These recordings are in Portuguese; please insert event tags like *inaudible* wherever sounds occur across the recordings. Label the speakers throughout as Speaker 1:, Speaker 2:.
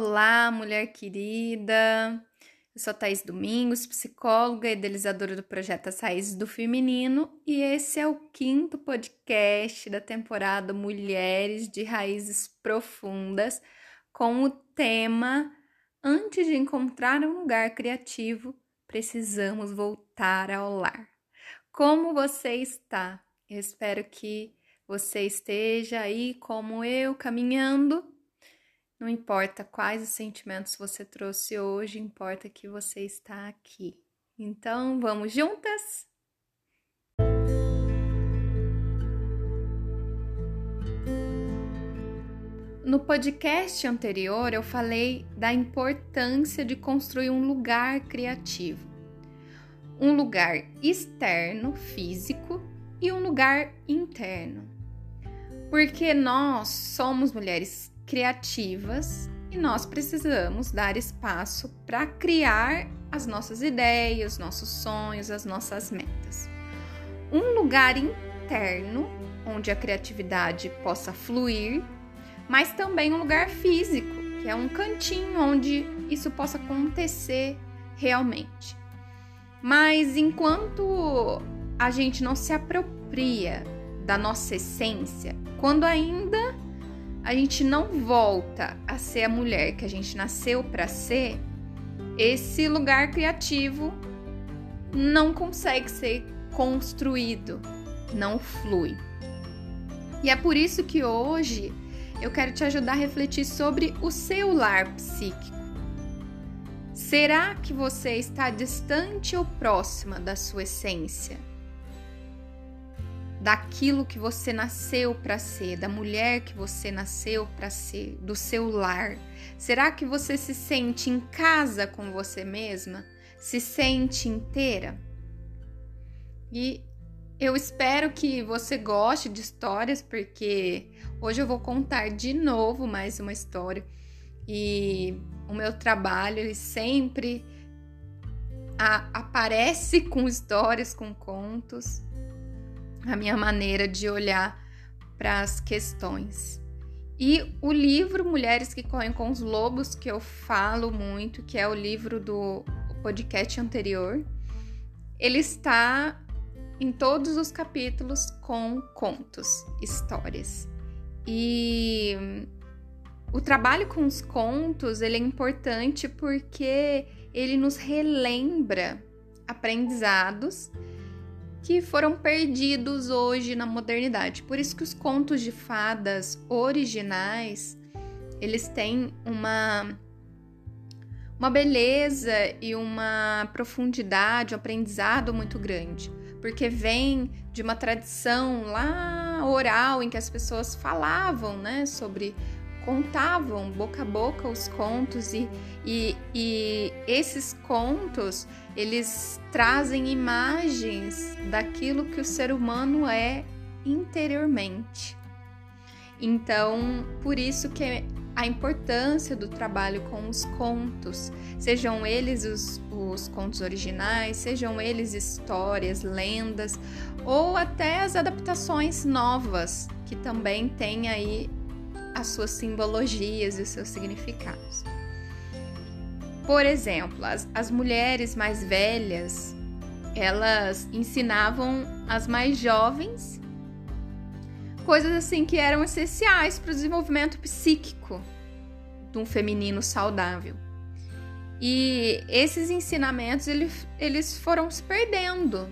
Speaker 1: Olá, mulher querida. Eu sou Thaís Domingos, psicóloga e idealizadora do projeto As Raízes do Feminino, e esse é o quinto podcast da temporada Mulheres de Raízes Profundas, com o tema Antes de encontrar um lugar criativo, precisamos voltar ao lar. Como você está? Eu espero que você esteja aí como eu, caminhando não importa quais os sentimentos você trouxe hoje, importa que você está aqui. Então, vamos juntas? No podcast anterior, eu falei da importância de construir um lugar criativo. Um lugar externo, físico, e um lugar interno. Porque nós somos mulheres criativas e nós precisamos dar espaço para criar as nossas ideias, nossos sonhos, as nossas metas. Um lugar interno onde a criatividade possa fluir, mas também um lugar físico, que é um cantinho onde isso possa acontecer realmente. Mas enquanto a gente não se apropria da nossa essência, quando ainda a gente não volta a ser a mulher que a gente nasceu para ser, esse lugar criativo não consegue ser construído, não flui. E é por isso que hoje eu quero te ajudar a refletir sobre o seu lar psíquico. Será que você está distante ou próxima da sua essência? Daquilo que você nasceu para ser, da mulher que você nasceu para ser, do seu lar? Será que você se sente em casa com você mesma? Se sente inteira? E eu espero que você goste de histórias, porque hoje eu vou contar de novo mais uma história. E o meu trabalho ele sempre a, aparece com histórias, com contos a minha maneira de olhar para as questões. E o livro Mulheres que Correm com os Lobos, que eu falo muito, que é o livro do podcast anterior, ele está em todos os capítulos com contos, histórias. E o trabalho com os contos, ele é importante porque ele nos relembra aprendizados que foram perdidos hoje na modernidade. Por isso que os contos de fadas originais, eles têm uma uma beleza e uma profundidade, um aprendizado muito grande, porque vem de uma tradição lá oral em que as pessoas falavam, né, sobre contavam boca a boca os contos e, e, e esses contos eles trazem imagens daquilo que o ser humano é interiormente. Então, por isso que é a importância do trabalho com os contos, sejam eles os, os contos originais, sejam eles histórias, lendas, ou até as adaptações novas, que também têm aí as suas simbologias e os seus significados. Por exemplo, as, as mulheres mais velhas, elas ensinavam as mais jovens coisas assim que eram essenciais para o desenvolvimento psíquico de um feminino saudável. E esses ensinamentos eles, foram se perdendo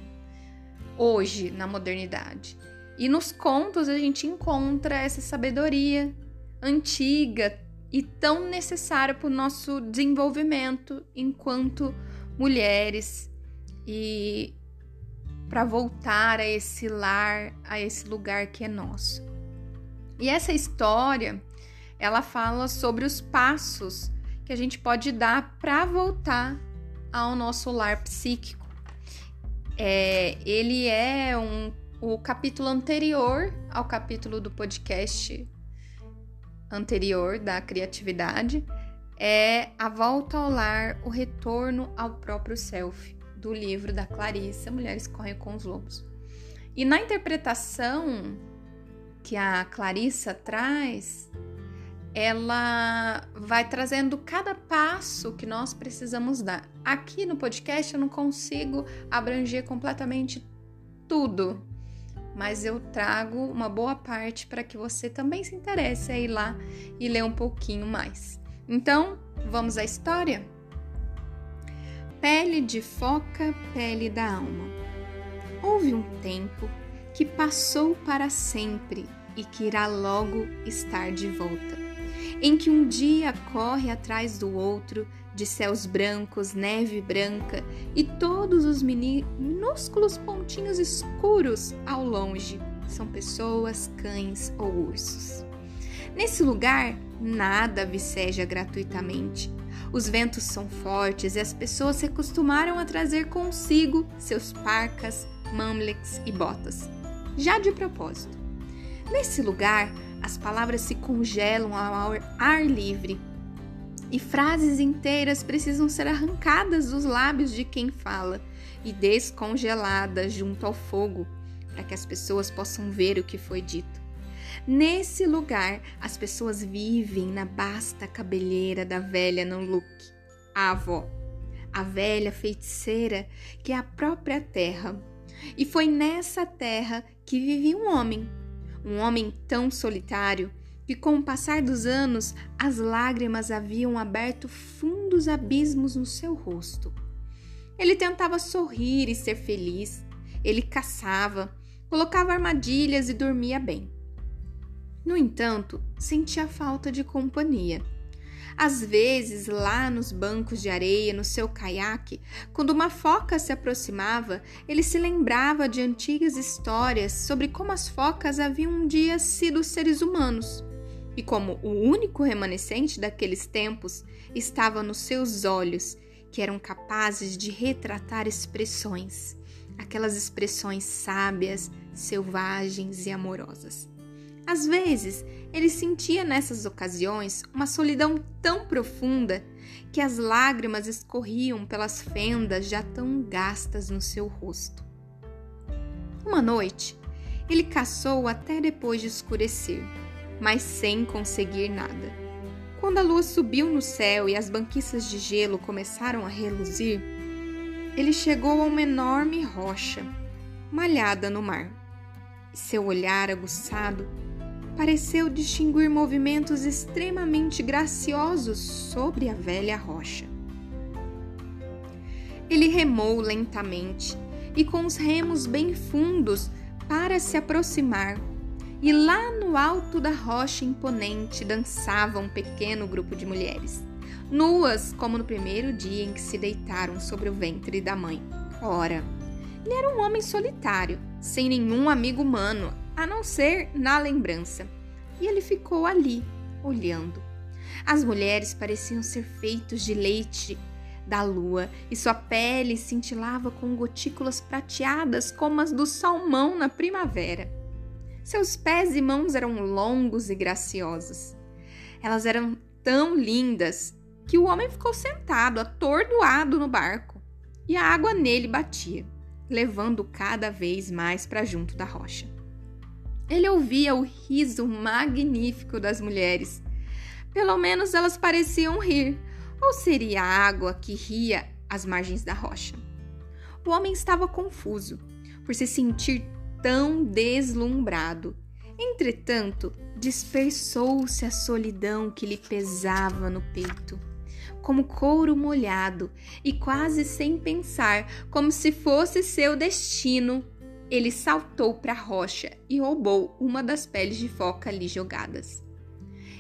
Speaker 1: hoje na modernidade. E nos contos a gente encontra essa sabedoria, antiga e tão necessária para o nosso desenvolvimento enquanto mulheres e para voltar a esse lar, a esse lugar que é nosso. E essa história, ela fala sobre os passos que a gente pode dar para voltar ao nosso lar psíquico. É, ele é um, o capítulo anterior ao capítulo do podcast anterior da criatividade é A Volta ao Lar, o Retorno ao Próprio Self, do livro da Clarissa, Mulheres Correm com os Lobos. E na interpretação que a Clarissa traz, ela vai trazendo cada passo que nós precisamos dar. Aqui no podcast eu não consigo abranger completamente tudo, mas eu trago uma boa parte para que você também se interesse a ir lá e ler um pouquinho mais. Então, vamos à história? Pele de foca, pele da alma. Houve um tempo que passou para sempre e que irá logo estar de volta em que um dia corre atrás do outro, de céus brancos, neve branca e todos os minúsculos pontinhos escuros ao longe são pessoas, cães ou ursos. Nesse lugar, nada viceja gratuitamente. Os ventos são fortes e as pessoas se acostumaram a trazer consigo seus parcas, mamleks e botas. Já de propósito. Nesse lugar, as palavras se congelam ao ar livre e frases inteiras precisam ser arrancadas dos lábios de quem fala e descongeladas junto ao fogo para que as pessoas possam ver o que foi dito. Nesse lugar, as pessoas vivem na basta cabeleira da velha Nanluk, a avó, a velha feiticeira que é a própria terra. E foi nessa terra que vivia um homem um homem tão solitário que, com o passar dos anos, as lágrimas haviam aberto fundos abismos no seu rosto. Ele tentava sorrir e ser feliz, ele caçava, colocava armadilhas e dormia bem. No entanto, sentia falta de companhia. Às vezes, lá nos bancos de areia, no seu caiaque, quando uma foca se aproximava, ele se lembrava de antigas histórias sobre como as focas haviam um dia sido seres humanos. E como o único remanescente daqueles tempos estava nos seus olhos, que eram capazes de retratar expressões, aquelas expressões sábias, selvagens e amorosas. Às vezes, ele sentia nessas ocasiões uma solidão tão profunda que as lágrimas escorriam pelas fendas já tão gastas no seu rosto. Uma noite, ele caçou até depois de escurecer, mas sem conseguir nada. Quando a lua subiu no céu e as banquiças de gelo começaram a reluzir, ele chegou a uma enorme rocha, malhada no mar. Seu olhar aguçado pareceu distinguir movimentos extremamente graciosos sobre a velha rocha. Ele remou lentamente e com os remos bem fundos para se aproximar, e lá no alto da rocha imponente dançava um pequeno grupo de mulheres, nuas como no primeiro dia em que se deitaram sobre o ventre da mãe. Ora, ele era um homem solitário, sem nenhum amigo humano, a não ser na lembrança. E ele ficou ali, olhando. As mulheres pareciam ser feitos de leite da lua e sua pele cintilava com gotículas prateadas como as do salmão na primavera. Seus pés e mãos eram longos e graciosos. Elas eram tão lindas que o homem ficou sentado, atordoado no barco, e a água nele batia, levando cada vez mais para junto da rocha. Ele ouvia o riso magnífico das mulheres. Pelo menos elas pareciam rir, ou seria a água que ria às margens da rocha. O homem estava confuso por se sentir tão deslumbrado. Entretanto, dispersou-se a solidão que lhe pesava no peito, como couro molhado, e quase sem pensar, como se fosse seu destino, ele saltou para a rocha e roubou uma das peles de foca ali jogadas.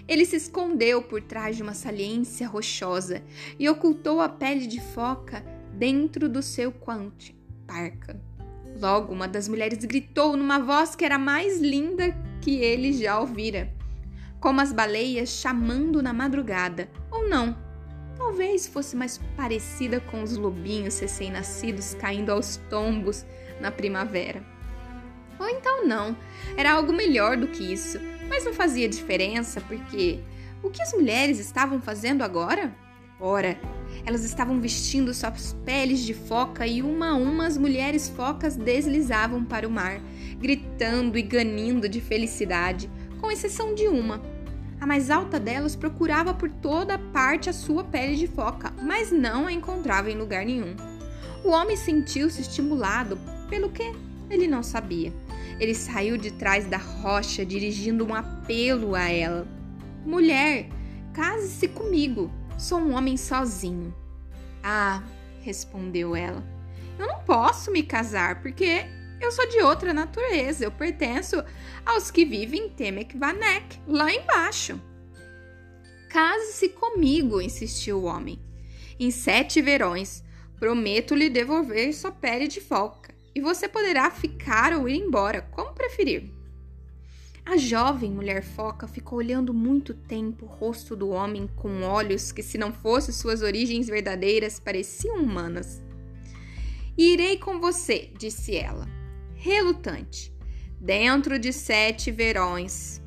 Speaker 1: Ele se escondeu por trás de uma saliência rochosa e ocultou a pele de foca dentro do seu quante parca. Logo, uma das mulheres gritou numa voz que era mais linda que ele já ouvira, como as baleias chamando na madrugada, ou não. Talvez fosse mais parecida com os lobinhos recém-nascidos caindo aos tombos na primavera. Ou então não, era algo melhor do que isso, mas não fazia diferença porque o que as mulheres estavam fazendo agora? Ora, elas estavam vestindo suas peles de foca e uma a uma as mulheres focas deslizavam para o mar, gritando e ganindo de felicidade, com exceção de uma. A mais alta delas procurava por toda parte a sua pele de foca, mas não a encontrava em lugar nenhum. O homem sentiu-se estimulado pelo que ele não sabia. Ele saiu de trás da rocha dirigindo um apelo a ela: Mulher, case-se comigo. Sou um homem sozinho. Ah, respondeu ela. Eu não posso me casar porque eu sou de outra natureza. Eu pertenço aos que vivem em Temekvanek, lá embaixo. Case-se comigo, insistiu o homem. Em sete verões, prometo lhe devolver sua pele de foca e você poderá ficar ou ir embora, como preferir. A jovem mulher foca ficou olhando muito tempo o rosto do homem com olhos que, se não fossem suas origens verdadeiras, pareciam humanas. Irei com você, disse ela, relutante. Dentro de sete verões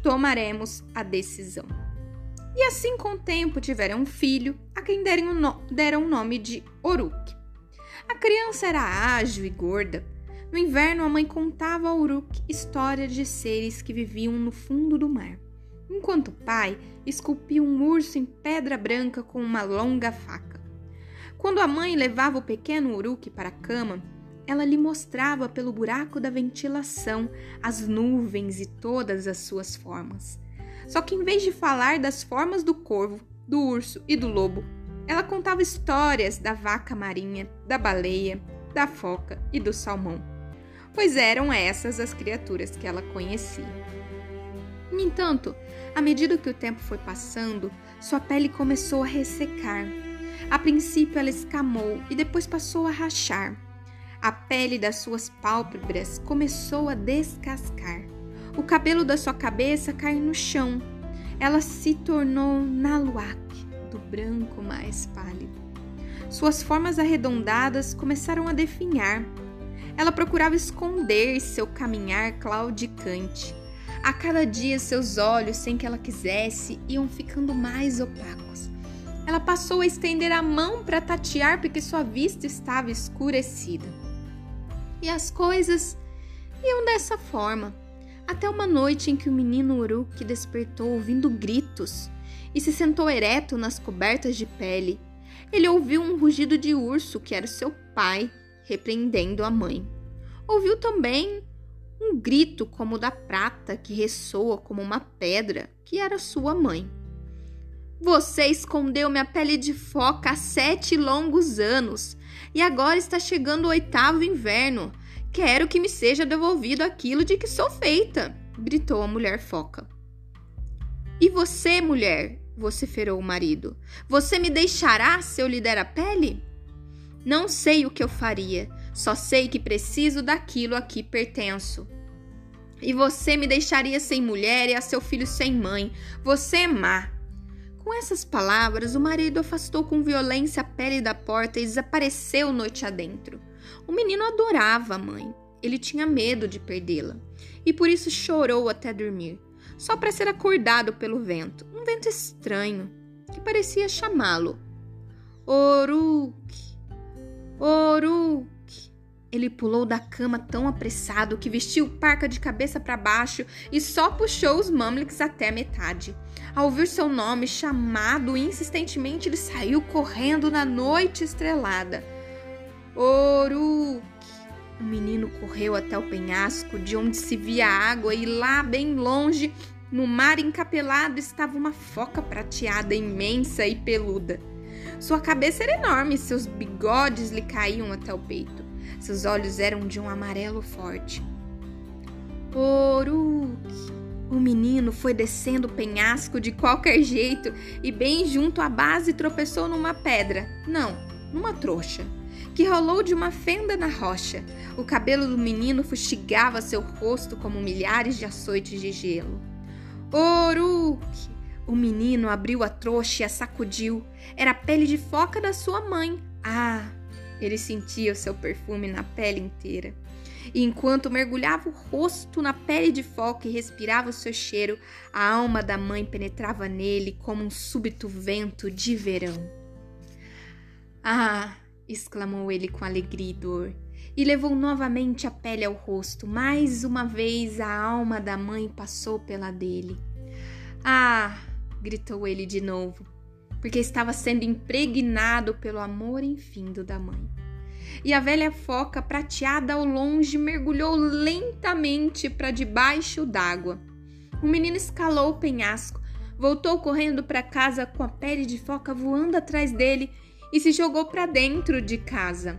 Speaker 1: tomaremos a decisão. E assim, com o tempo, tiveram um filho, a quem deram o, nome de Oruk. A criança era ágil e gorda. No inverno, a mãe contava a Uruk histórias de seres que viviam no fundo do mar, enquanto o pai esculpia um urso em pedra branca com uma longa faca. Quando a mãe levava o pequeno Uruk para a cama, ela lhe mostrava pelo buraco da ventilação as nuvens e todas as suas formas. Só que em vez de falar das formas do corvo, do urso e do lobo, ela contava histórias da vaca marinha, da baleia, da foca e do salmão, pois eram essas as criaturas que ela conhecia. No entanto, à medida que o tempo foi passando, sua pele começou a ressecar. A princípio ela escamou e depois passou a rachar. A pele das suas pálpebras começou a descascar. O cabelo da sua cabeça caiu no chão. Ela se tornou Naluak, do branco mais pálido. Suas formas arredondadas começaram a definhar. Ela procurava esconder seu caminhar claudicante. A cada dia, seus olhos, sem que ela quisesse, iam ficando mais opacos. Ela passou a estender a mão para tatear porque sua vista estava escurecida. E as coisas iam dessa forma, até uma noite em que o menino Uruk despertou ouvindo gritos e se sentou ereto nas cobertas de pele. Ele ouviu um rugido de urso, que era seu pai, repreendendo a mãe. Ouviu também um grito como o da prata, que ressoa como uma pedra, que era sua mãe. Você escondeu minha pele de foca há sete longos anos, e agora está chegando o oitavo inverno. Quero que me seja devolvido aquilo de que sou feita, gritou a mulher foca. E você, mulher, vociferou o marido. Você me deixará se eu lhe der a pele? Não sei o que eu faria, só sei que preciso daquilo a que pertenço. E você me deixaria sem mulher e a seu filho sem mãe. Você é má. Com essas palavras, o marido afastou com violência a pele da porta e desapareceu noite adentro. O menino adorava a mãe. Ele tinha medo de perdê-la e por isso chorou até dormir só para ser acordado pelo vento, um vento estranho que parecia chamá-lo. Oruk! Oruk! Ele pulou da cama tão apressado que vestiu parca de cabeça para baixo e só puxou os mamliks até a metade. Ao ouvir seu nome chamado insistentemente, ele saiu correndo na noite estrelada. Oruk! O menino correu até o penhasco, de onde se via água, e lá, bem longe, no mar encapelado, estava uma foca prateada imensa e peluda. Sua cabeça era enorme, seus bigodes lhe caíam até o peito. Seus olhos eram de um amarelo forte. Oruk! O menino foi descendo o penhasco de qualquer jeito e, bem junto à base, tropeçou numa pedra. Não, numa trouxa que rolou de uma fenda na rocha. O cabelo do menino fustigava seu rosto como milhares de açoites de gelo. Oruk! O menino abriu a trouxa e a sacudiu. Era a pele de foca da sua mãe. Ah! Ele sentia o seu perfume na pele inteira. E enquanto mergulhava o rosto na pele de foca e respirava o seu cheiro, a alma da mãe penetrava nele como um súbito vento de verão. Ah! exclamou ele com alegria e dor, e levou novamente a pele ao rosto. Mais uma vez a alma da mãe passou pela dele. Ah! Gritou ele de novo, porque estava sendo impregnado pelo amor infindo da mãe. E a velha foca prateada ao longe mergulhou lentamente para debaixo d'água. O menino escalou o penhasco, voltou correndo para casa com a pele de foca voando atrás dele e se jogou para dentro de casa.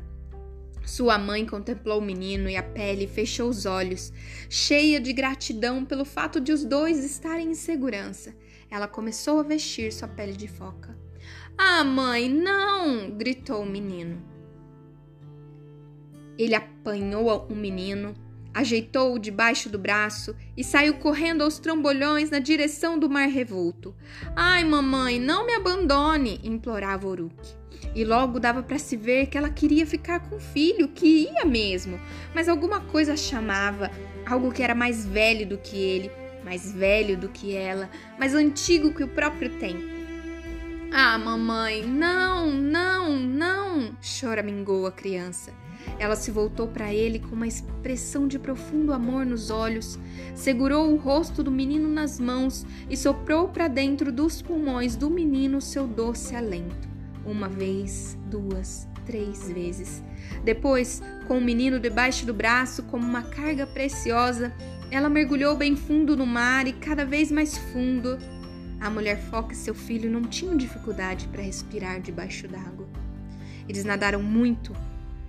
Speaker 1: Sua mãe contemplou o menino e a pele fechou os olhos, cheia de gratidão pelo fato de os dois estarem em segurança. Ela começou a vestir sua pele de foca. Ah, mãe, não! gritou o menino. Ele apanhou o menino, ajeitou-o debaixo do braço e saiu correndo aos trambolhões na direção do mar revolto. Ai, mamãe, não me abandone! implorava Uruk. E logo dava para se ver que ela queria ficar com o filho, que ia mesmo, mas alguma coisa chamava, algo que era mais velho do que ele, mais velho do que ela, mais antigo que o próprio tempo. Ah, mamãe, não, não, não! choramingou a criança. Ela se voltou para ele com uma expressão de profundo amor nos olhos, segurou o rosto do menino nas mãos e soprou para dentro dos pulmões do menino seu doce alento. Uma vez, duas, três vezes. Depois, com o menino debaixo do braço como uma carga preciosa, ela mergulhou bem fundo no mar e cada vez mais fundo. A mulher foca e seu filho não tinham dificuldade para respirar debaixo d'água. Eles nadaram muito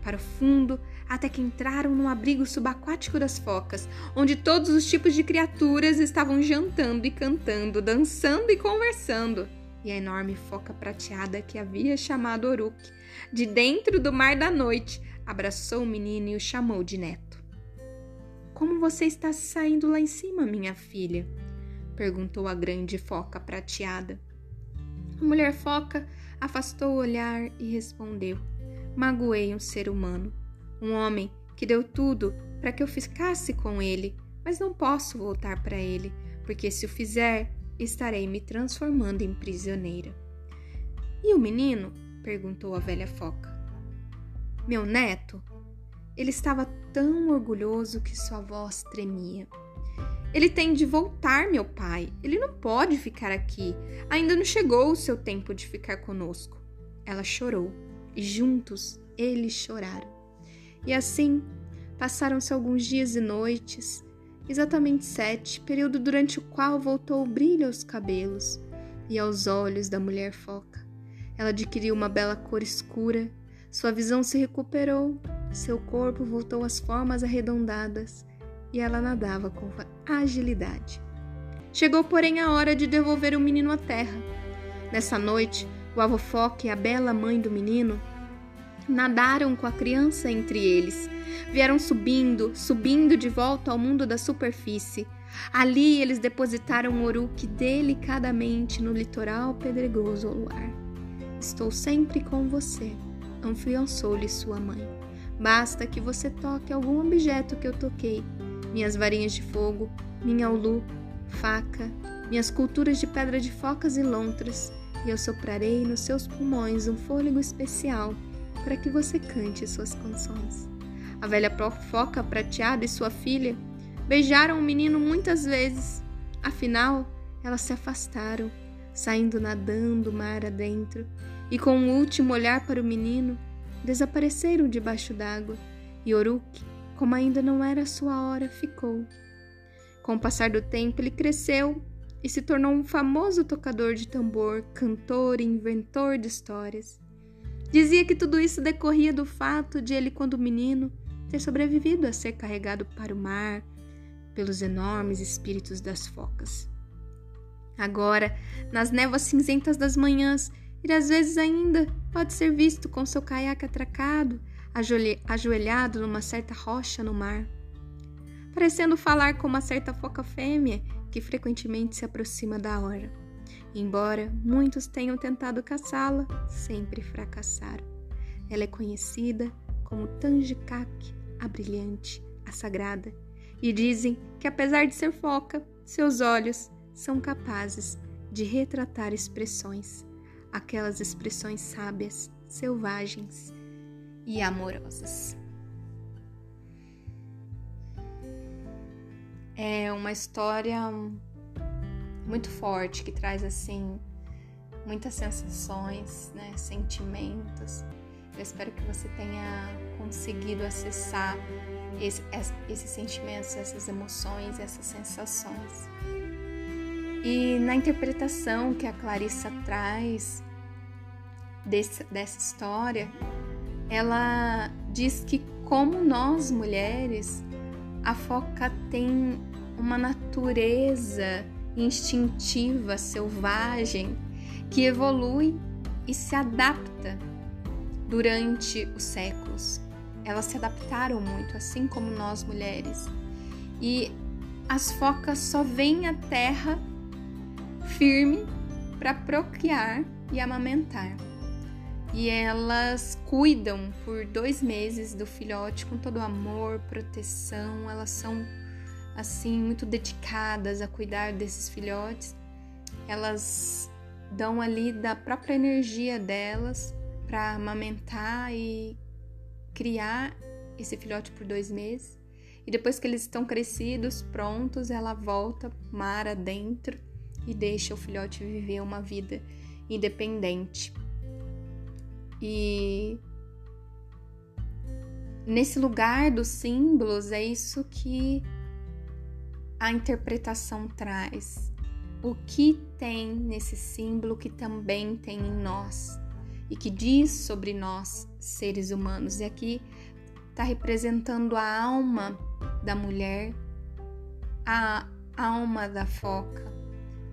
Speaker 1: para o fundo até que entraram no abrigo subaquático das focas, onde todos os tipos de criaturas estavam jantando e cantando, dançando e conversando e a enorme foca prateada que havia chamado Oruk, de dentro do mar da noite, abraçou o menino e o chamou de neto. Como você está saindo lá em cima, minha filha? perguntou a grande foca prateada. A mulher foca afastou o olhar e respondeu: Magoei um ser humano, um homem que deu tudo para que eu ficasse com ele, mas não posso voltar para ele, porque se o fizer, estarei me transformando em prisioneira. E o menino? perguntou a velha foca. Meu neto? Ele estava tão orgulhoso que sua voz tremia. Ele tem de voltar, meu pai. Ele não pode ficar aqui. Ainda não chegou o seu tempo de ficar conosco. Ela chorou e juntos eles choraram. E assim passaram-se alguns dias e noites, exatamente sete, período durante o qual voltou o brilho aos cabelos e aos olhos da mulher foca. Ela adquiriu uma bela cor escura, sua visão se recuperou, seu corpo voltou às formas arredondadas e ela nadava com agilidade. Chegou, porém, a hora de devolver o menino à terra. Nessa noite, o avô Foca e a bela mãe do menino nadaram com a criança entre eles Vieram subindo, subindo de volta ao mundo da superfície. Ali eles depositaram Oruk delicadamente no litoral pedregoso ao luar. Estou sempre com você, afiançou-lhe sua mãe. Basta que você toque algum objeto que eu toquei. Minhas varinhas de fogo, minha ulu, faca, minhas culturas de pedra de focas e lontras, e eu soprarei nos seus pulmões um fôlego especial para que você cante suas canções. A velha foca prateada e sua filha beijaram o menino muitas vezes. Afinal, elas se afastaram, saindo nadando mar adentro, e com um último olhar para o menino, desapareceram debaixo d'água, e Oruk, como ainda não era sua hora, ficou. Com o passar do tempo, ele cresceu e se tornou um famoso tocador de tambor, cantor e inventor de histórias. Dizia que tudo isso decorria do fato de ele, quando menino, ter sobrevivido a ser carregado para o mar pelos enormes espíritos das focas. Agora, nas névoas cinzentas das manhãs, ele às vezes ainda pode ser visto com seu caiaque atracado, ajoelhado numa certa rocha no mar, parecendo falar com uma certa foca fêmea que frequentemente se aproxima da hora. Embora muitos tenham tentado caçá-la, sempre fracassaram. Ela é conhecida como Tangikak, a brilhante, a sagrada, e dizem que apesar de ser foca, seus olhos são capazes de retratar expressões, aquelas expressões sábias, selvagens e amorosas. É uma história muito forte que traz assim muitas sensações, né, sentimentos. Eu espero que você tenha conseguido acessar esse, esses sentimentos, essas emoções, essas sensações. E na interpretação que a Clarissa traz desse, dessa história, ela diz que, como nós mulheres, a foca tem uma natureza instintiva, selvagem, que evolui e se adapta durante os séculos. Elas se adaptaram muito, assim como nós mulheres. E as focas só vêm à terra firme para procriar e amamentar. E elas cuidam por dois meses do filhote com todo amor, proteção. Elas são assim muito dedicadas a cuidar desses filhotes. Elas dão ali da própria energia delas para amamentar e criar esse filhote por dois meses. E depois que eles estão crescidos, prontos, ela volta mar adentro e deixa o filhote viver uma vida independente. E nesse lugar dos símbolos é isso que a interpretação traz. O que tem nesse símbolo que também tem em nós e que diz sobre nós, seres humanos. E aqui está representando a alma da mulher, a alma da foca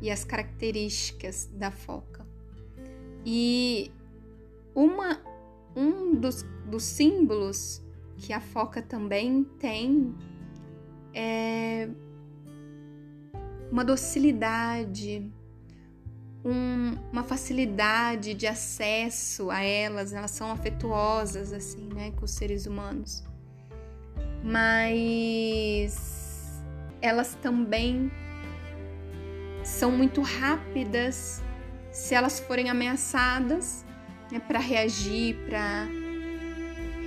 Speaker 1: e as características da foca. E uma, um dos, dos símbolos que a foca também tem é uma docilidade, um, uma facilidade de acesso a elas, elas são afetuosas assim, né, com os seres humanos. Mas elas também são muito rápidas se elas forem ameaçadas né, para reagir, para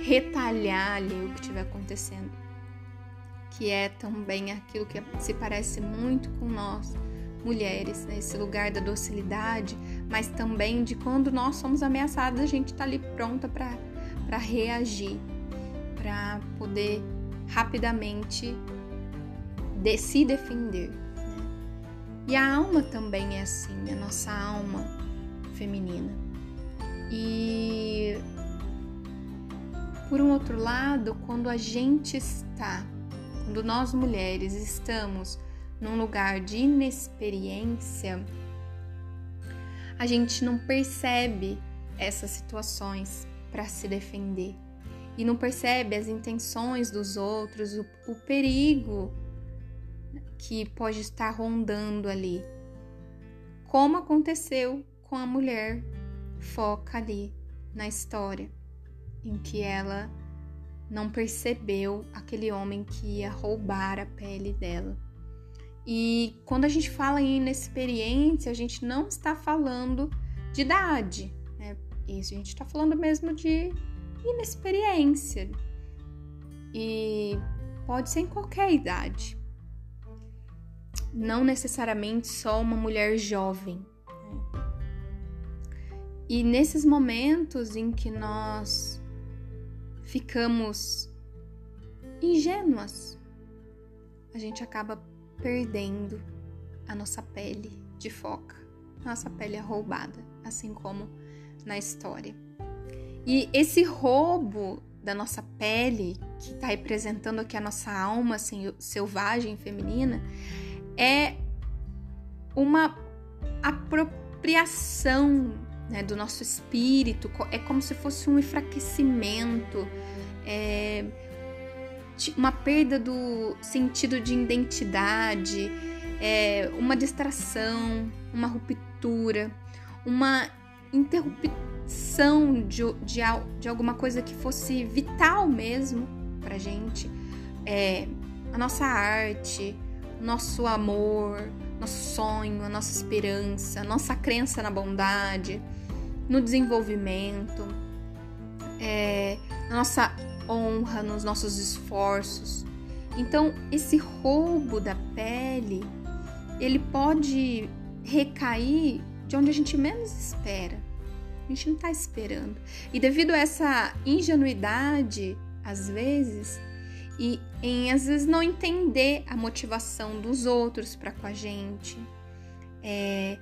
Speaker 1: retalhar ali o que estiver acontecendo. Que é também aquilo que se parece muito com nós, mulheres, né? esse lugar da docilidade, mas também de quando nós somos ameaçadas, a gente está ali pronta para reagir, para poder rapidamente de, se defender. Né? E a alma também é assim, a nossa alma feminina. E por um outro lado, quando a gente está, quando nós mulheres estamos num lugar de inexperiência, a gente não percebe essas situações para se defender e não percebe as intenções dos outros, o, o perigo que pode estar rondando ali. Como aconteceu com a mulher foca ali na história, em que ela não percebeu aquele homem que ia roubar a pele dela. E quando a gente fala em inexperiência, a gente não está falando de idade, né? Isso, a gente está falando mesmo de inexperiência. E pode ser em qualquer idade. Não necessariamente só uma mulher jovem. E nesses momentos em que nós ficamos ingênuas, a gente acaba perdendo a nossa pele de foca. Nossa pele é roubada, assim como na história. E esse roubo da nossa pele, que está representando aqui a nossa alma selvagem feminina, é uma apropriação né, do nosso espírito, é como se fosse um enfraquecimento, é, uma perda do sentido de identidade, é, uma distração, uma ruptura, uma interrupção de, de, de alguma coisa que fosse vital mesmo pra gente. É, a nossa arte, nosso amor, nosso sonho, a nossa esperança, a nossa crença na bondade no desenvolvimento, é, nossa honra, nos nossos esforços. Então, esse roubo da pele ele pode recair de onde a gente menos espera. A gente não está esperando. E devido a essa ingenuidade, às vezes, e em às vezes não entender a motivação dos outros para com a gente, é,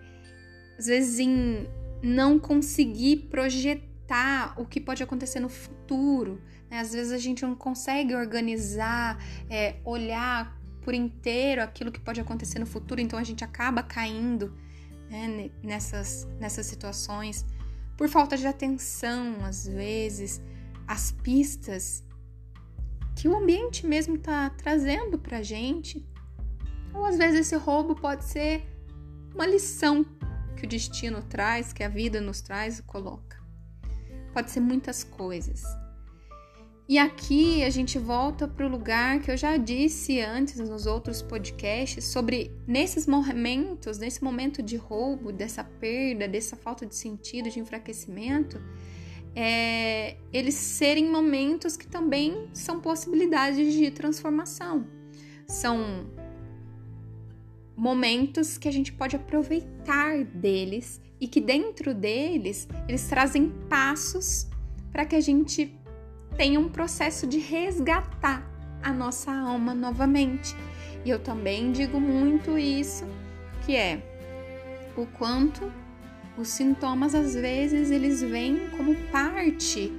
Speaker 1: às vezes em não conseguir projetar o que pode acontecer no futuro. Né? Às vezes a gente não consegue organizar, é, olhar por inteiro aquilo que pode acontecer no futuro, então a gente acaba caindo né, nessas, nessas situações por falta de atenção, às vezes, as pistas que o ambiente mesmo está trazendo para gente. Ou às vezes esse roubo pode ser uma lição que o destino traz, que a vida nos traz e coloca. Pode ser muitas coisas. E aqui a gente volta para o lugar que eu já disse antes nos outros podcasts sobre nesses momentos, nesse momento de roubo, dessa perda, dessa falta de sentido, de enfraquecimento, é, eles serem momentos que também são possibilidades de transformação. São momentos que a gente pode aproveitar deles e que dentro deles eles trazem passos para que a gente tem um processo de resgatar a nossa alma novamente. E eu também digo muito isso, que é o quanto os sintomas às vezes eles vêm como parte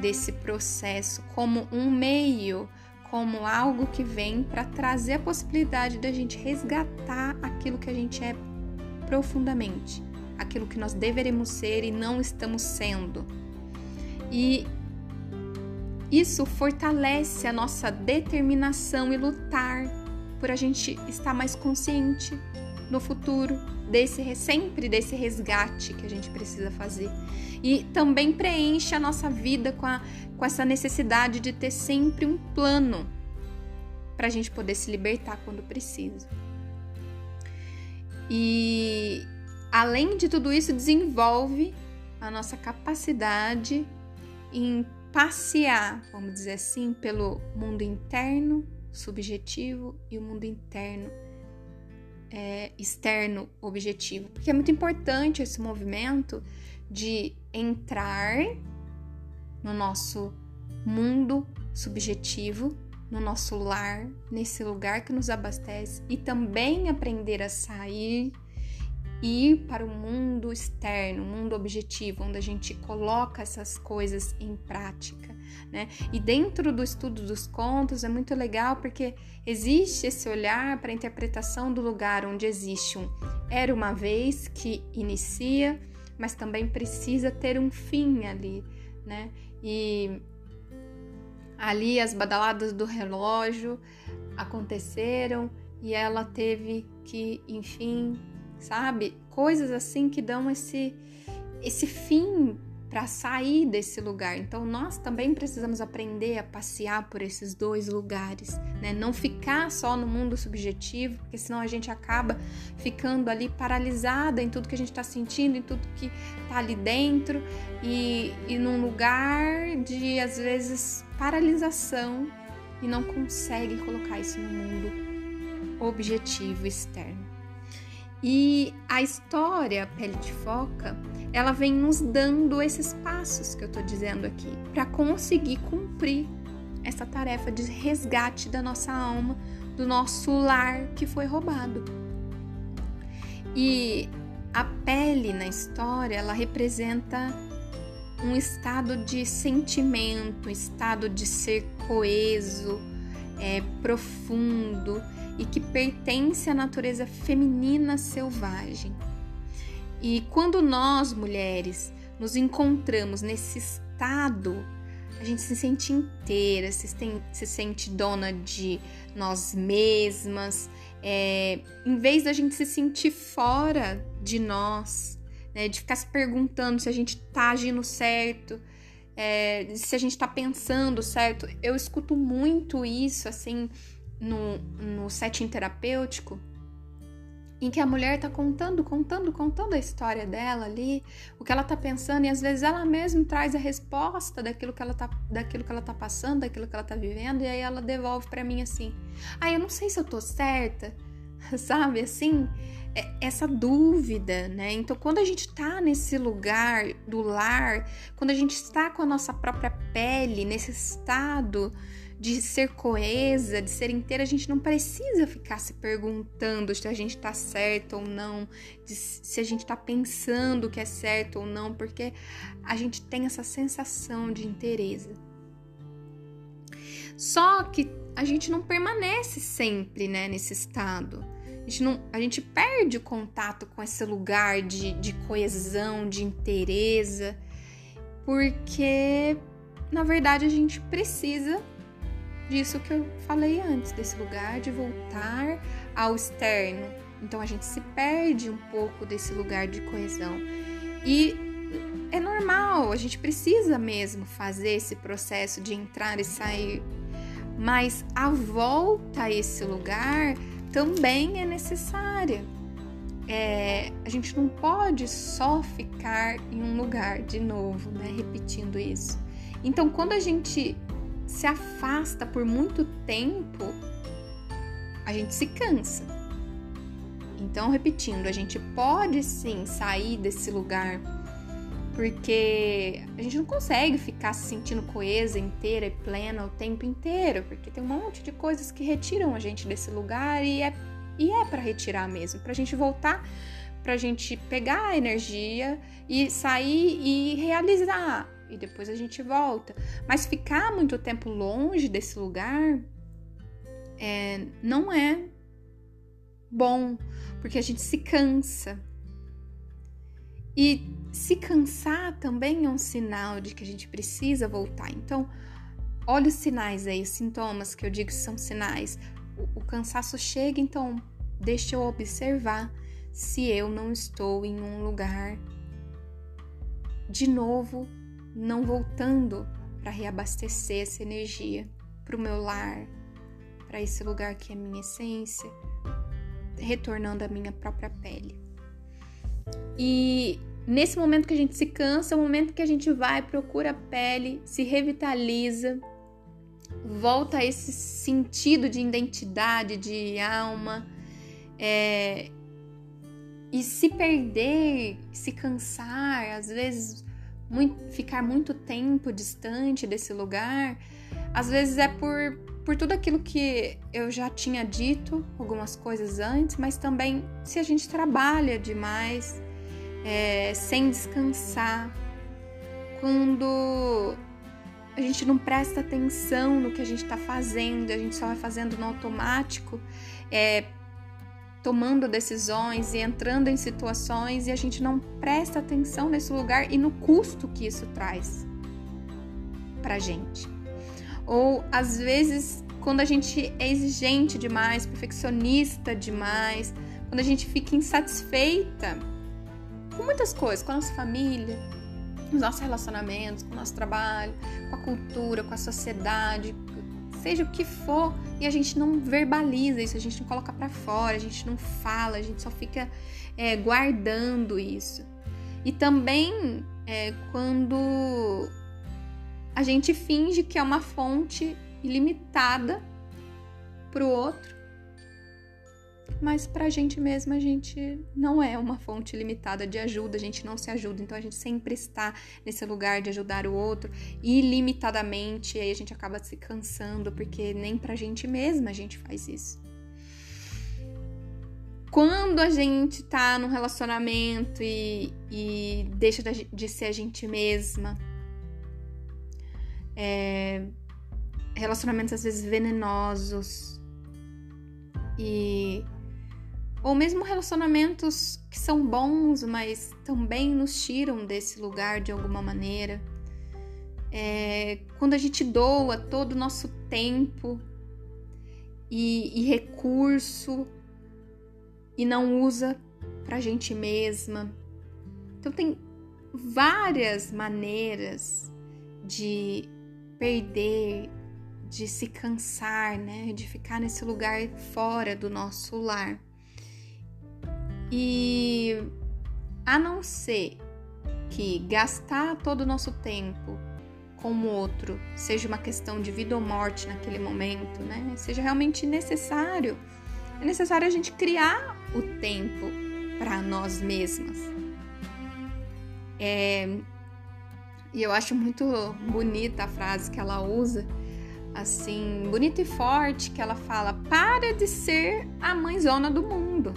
Speaker 1: desse processo, como um meio, como algo que vem para trazer a possibilidade da gente resgatar aquilo que a gente é profundamente, aquilo que nós deveremos ser e não estamos sendo. E isso fortalece a nossa determinação e lutar por a gente estar mais consciente no futuro desse sempre desse resgate que a gente precisa fazer. E também preenche a nossa vida com, a, com essa necessidade de ter sempre um plano para a gente poder se libertar quando precisa. E além de tudo isso, desenvolve a nossa capacidade em passear, vamos dizer assim, pelo mundo interno, subjetivo e o mundo interno, é, externo, objetivo. Porque é muito importante esse movimento de entrar no nosso mundo subjetivo, no nosso lar, nesse lugar que nos abastece e também aprender a sair ir para o mundo externo, mundo objetivo, onde a gente coloca essas coisas em prática. Né? E dentro do estudo dos contos é muito legal porque existe esse olhar para a interpretação do lugar onde existe um era uma vez que inicia, mas também precisa ter um fim ali, né? E ali as badaladas do relógio aconteceram e ela teve que, enfim, sabe? Coisas assim que dão esse esse fim para sair desse lugar. Então nós também precisamos aprender a passear por esses dois lugares, né? Não ficar só no mundo subjetivo, porque senão a gente acaba ficando ali paralisada em tudo que a gente está sentindo, em tudo que está ali dentro e, e num lugar de às vezes paralisação e não consegue colocar isso no mundo objetivo externo. E a história Pele de Foca, ela vem nos dando esses passos que eu tô dizendo aqui, para conseguir cumprir essa tarefa de resgate da nossa alma, do nosso lar que foi roubado. E a pele na história, ela representa um estado de sentimento, estado de ser coeso, é, profundo e que pertence à natureza feminina selvagem. E quando nós, mulheres, nos encontramos nesse estado, a gente se sente inteira, se, tem, se sente dona de nós mesmas, é, em vez da gente se sentir fora de nós, né, de ficar se perguntando se a gente tá agindo certo, é, se a gente tá pensando certo. Eu escuto muito isso, assim, no, no setting terapêutico, em que a mulher tá contando, contando, contando a história dela ali, o que ela tá pensando, e às vezes ela mesma traz a resposta daquilo que ela tá, daquilo que ela tá passando, daquilo que ela tá vivendo, e aí ela devolve para mim assim: "Ah, eu não sei se eu tô certa". *laughs* sabe assim? É essa dúvida, né? Então, quando a gente tá nesse lugar do lar, quando a gente está com a nossa própria pele, nesse estado de ser coesa, de ser inteira, a gente não precisa ficar se perguntando se a gente tá certo ou não, se a gente tá pensando que é certo ou não, porque a gente tem essa sensação de inteireza. Só que a gente não permanece sempre né, nesse estado. A gente, não, a gente perde o contato com esse lugar de, de coesão, de inteireza, porque na verdade a gente precisa disso que eu falei antes, desse lugar de voltar ao externo. Então a gente se perde um pouco desse lugar de coesão. E é normal, a gente precisa mesmo fazer esse processo de entrar e sair. Mas a volta a esse lugar também é necessária. É, a gente não pode só ficar em um lugar de novo, né? Repetindo isso. Então, quando a gente se afasta por muito tempo, a gente se cansa. Então, repetindo, a gente pode sim sair desse lugar, porque a gente não consegue ficar se sentindo coesa, inteira e plena o tempo inteiro, porque tem um monte de coisas que retiram a gente desse lugar e é, e é para retirar mesmo, para a gente voltar, para a gente pegar a energia e sair e realizar e depois a gente volta. Mas ficar muito tempo longe desse lugar é, não é bom, porque a gente se cansa. E se cansar também é um sinal de que a gente precisa voltar. Então, olha os sinais aí, os sintomas que eu digo que são sinais. O, o cansaço chega, então deixa eu observar se eu não estou em um lugar de novo não voltando para reabastecer essa energia para o meu lar, para esse lugar que é minha essência, retornando à minha própria pele. E nesse momento que a gente se cansa, é o momento que a gente vai, procura a pele, se revitaliza, volta a esse sentido de identidade, de alma, é, e se perder, se cansar, às vezes muito, ficar muito tempo distante desse lugar, às vezes é por, por tudo aquilo que eu já tinha dito, algumas coisas antes, mas também se a gente trabalha demais, é, sem descansar, quando a gente não presta atenção no que a gente está fazendo, a gente só vai fazendo no automático, é, tomando decisões e entrando em situações e a gente não presta atenção nesse lugar e no custo que isso traz pra gente. Ou às vezes, quando a gente é exigente demais, perfeccionista demais, quando a gente fica insatisfeita com muitas coisas, com a nossa família, com os nossos relacionamentos, com o nosso trabalho, com a cultura, com a sociedade, seja o que for, e a gente não verbaliza isso, a gente não coloca para fora, a gente não fala, a gente só fica é, guardando isso. E também é, quando a gente finge que é uma fonte ilimitada para o outro mas para a gente mesma a gente não é uma fonte limitada de ajuda, a gente não se ajuda, então a gente sempre está nesse lugar de ajudar o outro ilimitadamente, aí a gente acaba se cansando, porque nem para a gente mesma a gente faz isso. Quando a gente tá num relacionamento e, e deixa de ser a gente mesma, é, relacionamentos às vezes venenosos e ou mesmo relacionamentos que são bons, mas também nos tiram desse lugar de alguma maneira. É, quando a gente doa todo o nosso tempo e, e recurso e não usa para a gente mesma. Então, tem várias maneiras de perder, de se cansar, né? De ficar nesse lugar fora do nosso lar. E a não ser que gastar todo o nosso tempo com o outro seja uma questão de vida ou morte naquele momento, né? Seja realmente necessário é necessário a gente criar o tempo para nós mesmas. É, e eu acho muito bonita a frase que ela usa, assim, bonita e forte, que ela fala: para de ser a mãezona do mundo.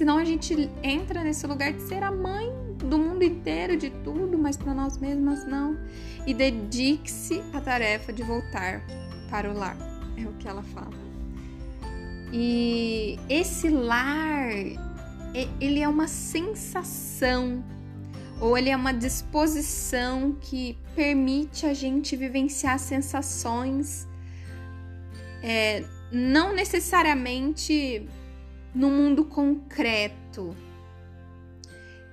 Speaker 1: Senão a gente entra nesse lugar de ser a mãe do mundo inteiro, de tudo, mas para nós mesmas não. E dedique-se à tarefa de voltar para o lar. É o que ela fala. E esse lar, ele é uma sensação ou ele é uma disposição que permite a gente vivenciar sensações é, não necessariamente no mundo concreto.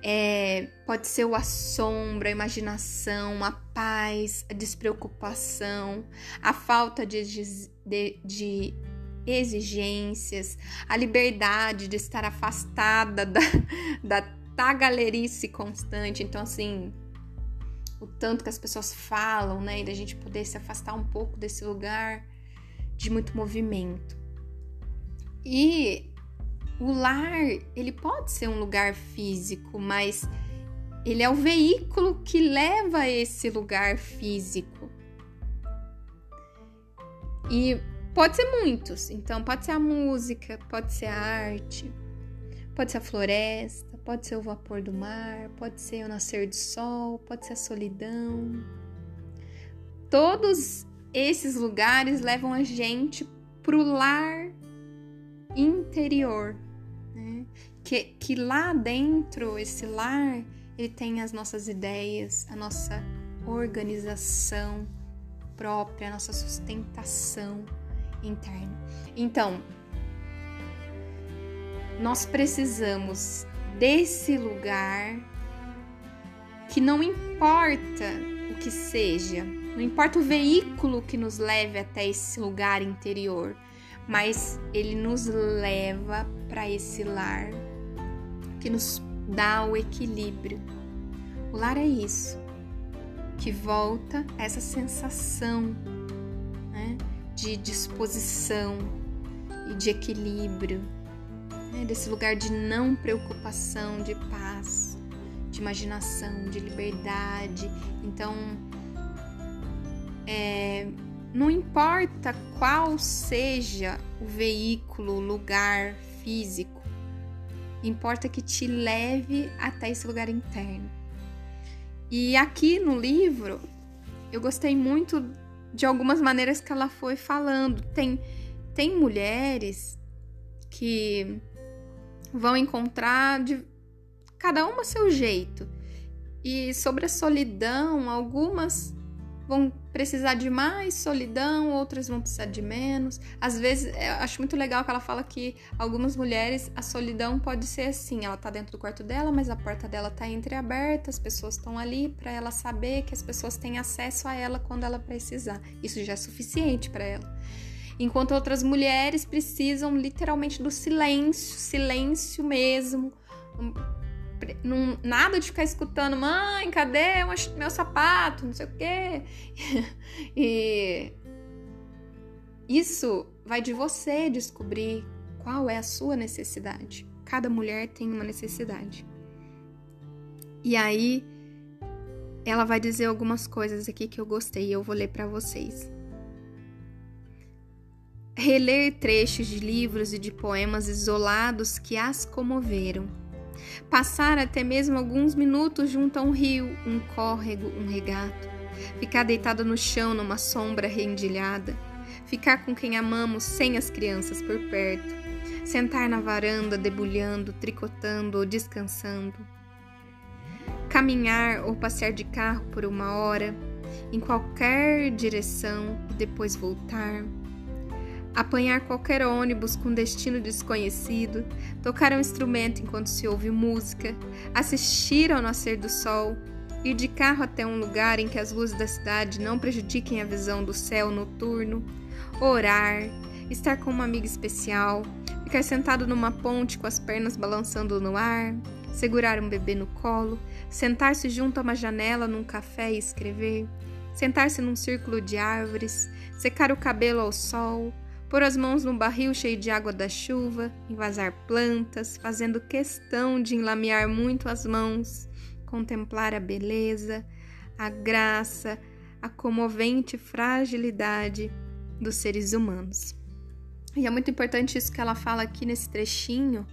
Speaker 1: É, pode ser o assombro, a imaginação, a paz, a despreocupação, a falta de, de, de exigências, a liberdade de estar afastada da, *laughs* da tagalerice constante. Então, assim, o tanto que as pessoas falam, né? E da gente poder se afastar um pouco desse lugar de muito movimento. E o lar, ele pode ser um lugar físico, mas ele é o veículo que leva a esse lugar físico. E pode ser muitos, então pode ser a música, pode ser a arte, pode ser a floresta, pode ser o vapor do mar, pode ser o nascer do sol, pode ser a solidão. Todos esses lugares levam a gente pro lar interior, né? que, que lá dentro, esse lar, ele tem as nossas ideias, a nossa organização própria, a nossa sustentação interna. Então, nós precisamos desse lugar que não importa o que seja, não importa o veículo que nos leve até esse lugar interior, mas ele nos leva para esse lar que nos dá o equilíbrio. O lar é isso, que volta essa sensação né, de disposição e de equilíbrio né, desse lugar de não preocupação, de paz, de imaginação, de liberdade. Então, é, não importa qual seja o veículo, o lugar físico, importa que te leve até esse lugar interno. E aqui no livro, eu gostei muito de algumas maneiras que ela foi falando. Tem, tem mulheres que vão encontrar de cada uma seu jeito. E sobre a solidão, algumas vão precisar de mais solidão, outras vão precisar de menos. Às vezes, eu acho muito legal que ela fala que algumas mulheres a solidão pode ser assim, ela tá dentro do quarto dela, mas a porta dela tá entreaberta, as pessoas estão ali para ela saber que as pessoas têm acesso a ela quando ela precisar. Isso já é suficiente para ela enquanto outras mulheres precisam literalmente do silêncio, silêncio mesmo. Não, nada de ficar escutando, mãe, cadê meu sapato? Não sei o quê. *laughs* e isso vai de você descobrir qual é a sua necessidade. Cada mulher tem uma necessidade. E aí, ela vai dizer algumas coisas aqui que eu gostei e eu vou ler para vocês reler trechos de livros e de poemas isolados que as comoveram, passar até mesmo alguns minutos junto a um rio, um córrego, um regato, ficar deitada no chão numa sombra rendilhada, ficar com quem amamos sem as crianças por perto, sentar na varanda debulhando, tricotando ou descansando, caminhar ou passear de carro por uma hora, em qualquer direção e depois voltar apanhar qualquer ônibus com destino desconhecido, tocar um instrumento enquanto se ouve música, assistir ao nascer do sol, ir de carro até um lugar em que as luzes da cidade não prejudiquem a visão do céu noturno, orar, estar com uma amiga especial, ficar sentado numa ponte com as pernas balançando no ar, segurar um bebê no colo, sentar-se junto a uma janela num café e escrever, sentar-se num círculo de árvores, secar o cabelo ao sol, pôr as mãos no barril cheio de água da chuva, envasar plantas, fazendo questão de enlamear muito as mãos, contemplar a beleza, a graça, a comovente fragilidade dos seres humanos. E é muito importante isso que ela fala aqui nesse trechinho.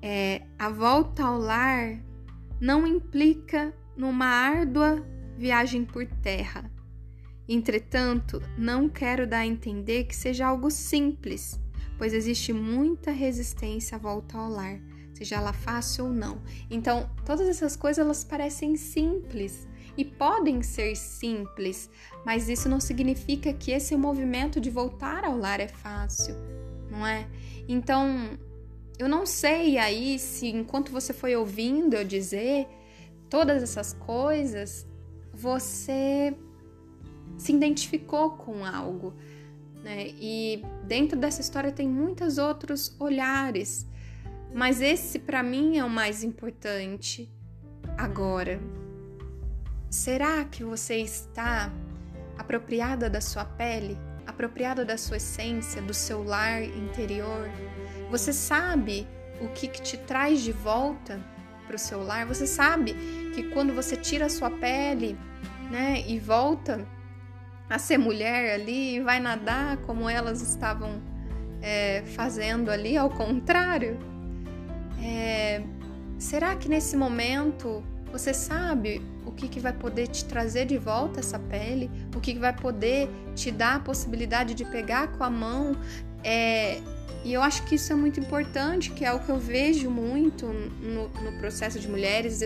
Speaker 1: É, a volta ao lar não implica numa árdua viagem por terra. Entretanto, não quero dar a entender que seja algo simples, pois existe muita resistência à volta ao lar, seja ela fácil ou não. Então, todas essas coisas elas parecem simples e podem ser simples, mas isso não significa que esse movimento de voltar ao lar é fácil, não é? Então, eu não sei aí se enquanto você foi ouvindo eu dizer todas essas coisas, você se identificou com algo. Né? E dentro dessa história tem muitos outros olhares, mas esse para mim é o mais importante agora. Será que você está apropriada da sua pele, apropriada da sua essência, do seu lar interior? Você sabe o que, que te traz de volta para o seu lar? Você sabe que quando você tira a sua pele, né, e volta a ser mulher ali vai nadar como elas estavam é, fazendo ali, ao contrário? É, será que nesse momento você sabe o que, que vai poder te trazer de volta essa pele? O que, que vai poder te dar a possibilidade de pegar com a mão? É, e eu acho que isso é muito importante, que é o que eu vejo muito no, no processo de mulheres,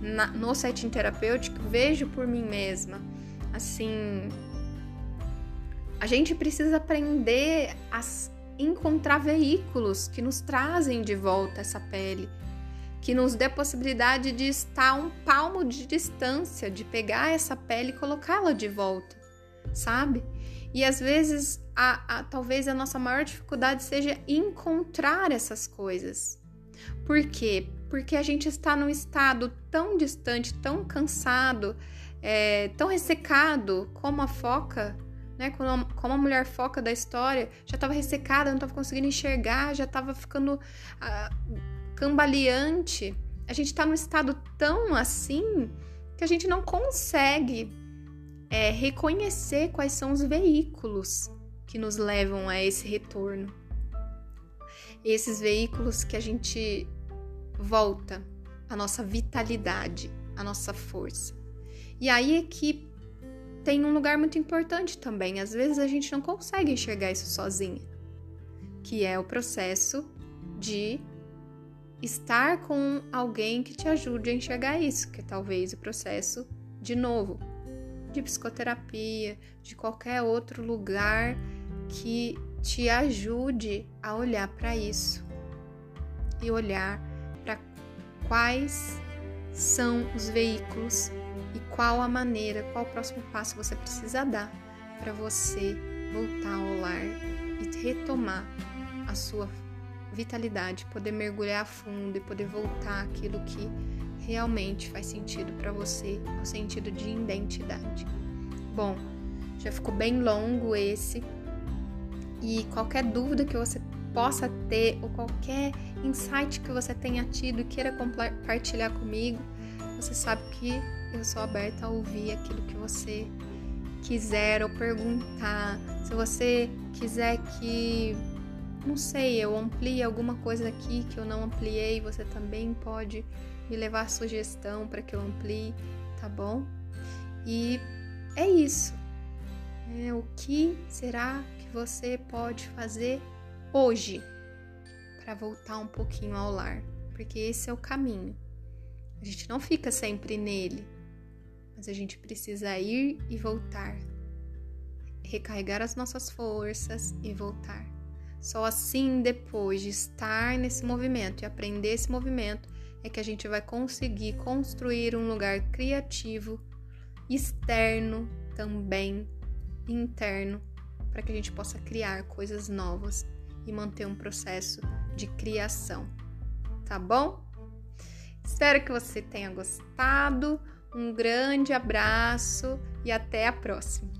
Speaker 1: na, no setting terapêutico, vejo por mim mesma. Assim, a gente precisa aprender a encontrar veículos que nos trazem de volta essa pele, que nos dê a possibilidade de estar um palmo de distância, de pegar essa pele e colocá-la de volta, sabe? E às vezes, a, a, talvez a nossa maior dificuldade seja encontrar essas coisas. Por quê? Porque a gente está num estado tão distante, tão cansado, é, tão ressecado como a foca, né? Como a, como a mulher foca da história, já estava ressecada, não estava conseguindo enxergar, já estava ficando ah, cambaleante. A gente está num estado tão assim que a gente não consegue é, reconhecer quais são os veículos que nos levam a esse retorno. Esses veículos que a gente volta a nossa vitalidade, a nossa força. E aí é que tem um lugar muito importante também. Às vezes a gente não consegue enxergar isso sozinha, que é o processo de estar com alguém que te ajude a enxergar isso, que é talvez o processo de novo de psicoterapia, de qualquer outro lugar que te ajude a olhar para isso e olhar para quais são os veículos qual a maneira, qual o próximo passo você precisa dar para você voltar ao lar e retomar a sua vitalidade, poder mergulhar a fundo e poder voltar aquilo que realmente faz sentido para você, no sentido de identidade. Bom, já ficou bem longo esse. E qualquer dúvida que você possa ter ou qualquer insight que você tenha tido e queira compartilhar comigo, você sabe que eu sou aberta a ouvir aquilo que você quiser ou perguntar. Se você quiser que, não sei, eu amplie alguma coisa aqui que eu não ampliei, você também pode me levar sugestão para que eu amplie, tá bom? E é isso. É, o que será que você pode fazer hoje para voltar um pouquinho ao lar? Porque esse é o caminho. A gente não fica sempre nele, mas a gente precisa ir e voltar. Recarregar as nossas forças e voltar. Só assim, depois de estar nesse movimento e aprender esse movimento, é que a gente vai conseguir construir um lugar criativo, externo também, interno, para que a gente possa criar coisas novas e manter um processo de criação. Tá bom? Espero que você tenha gostado. Um grande abraço e até a próxima!